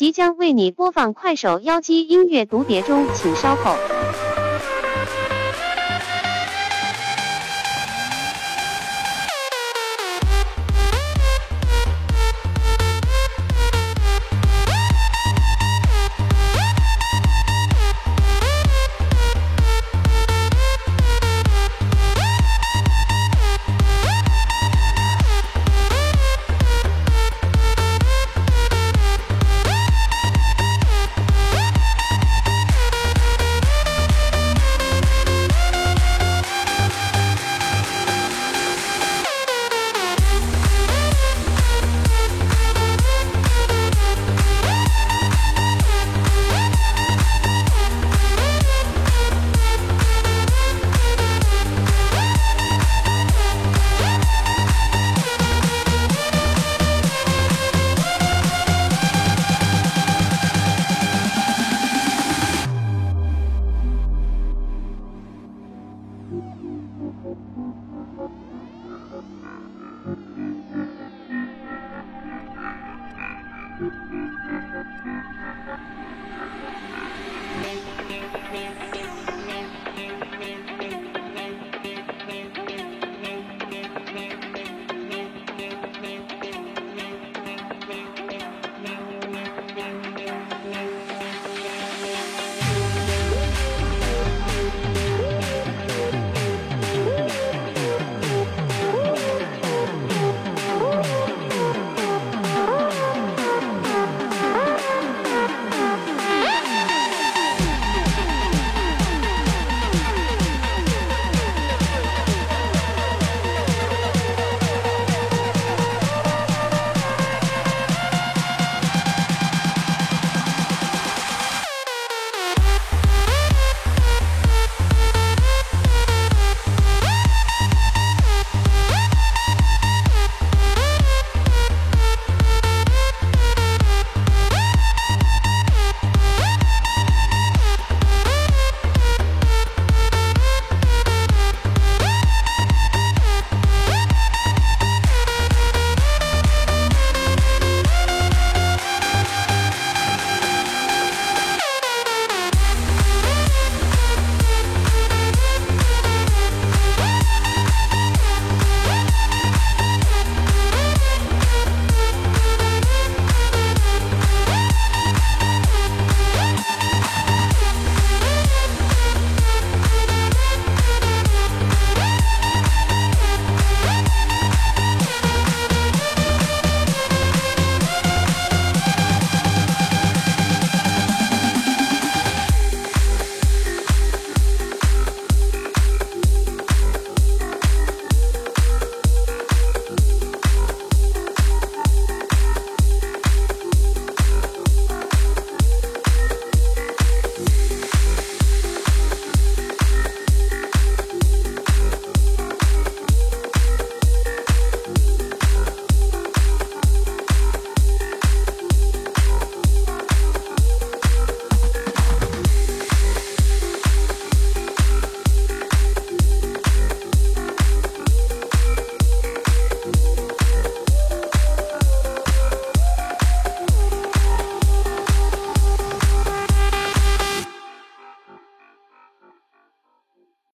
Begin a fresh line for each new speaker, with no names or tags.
即将为你播放快手妖姬音乐读碟中，请稍后。Thank you.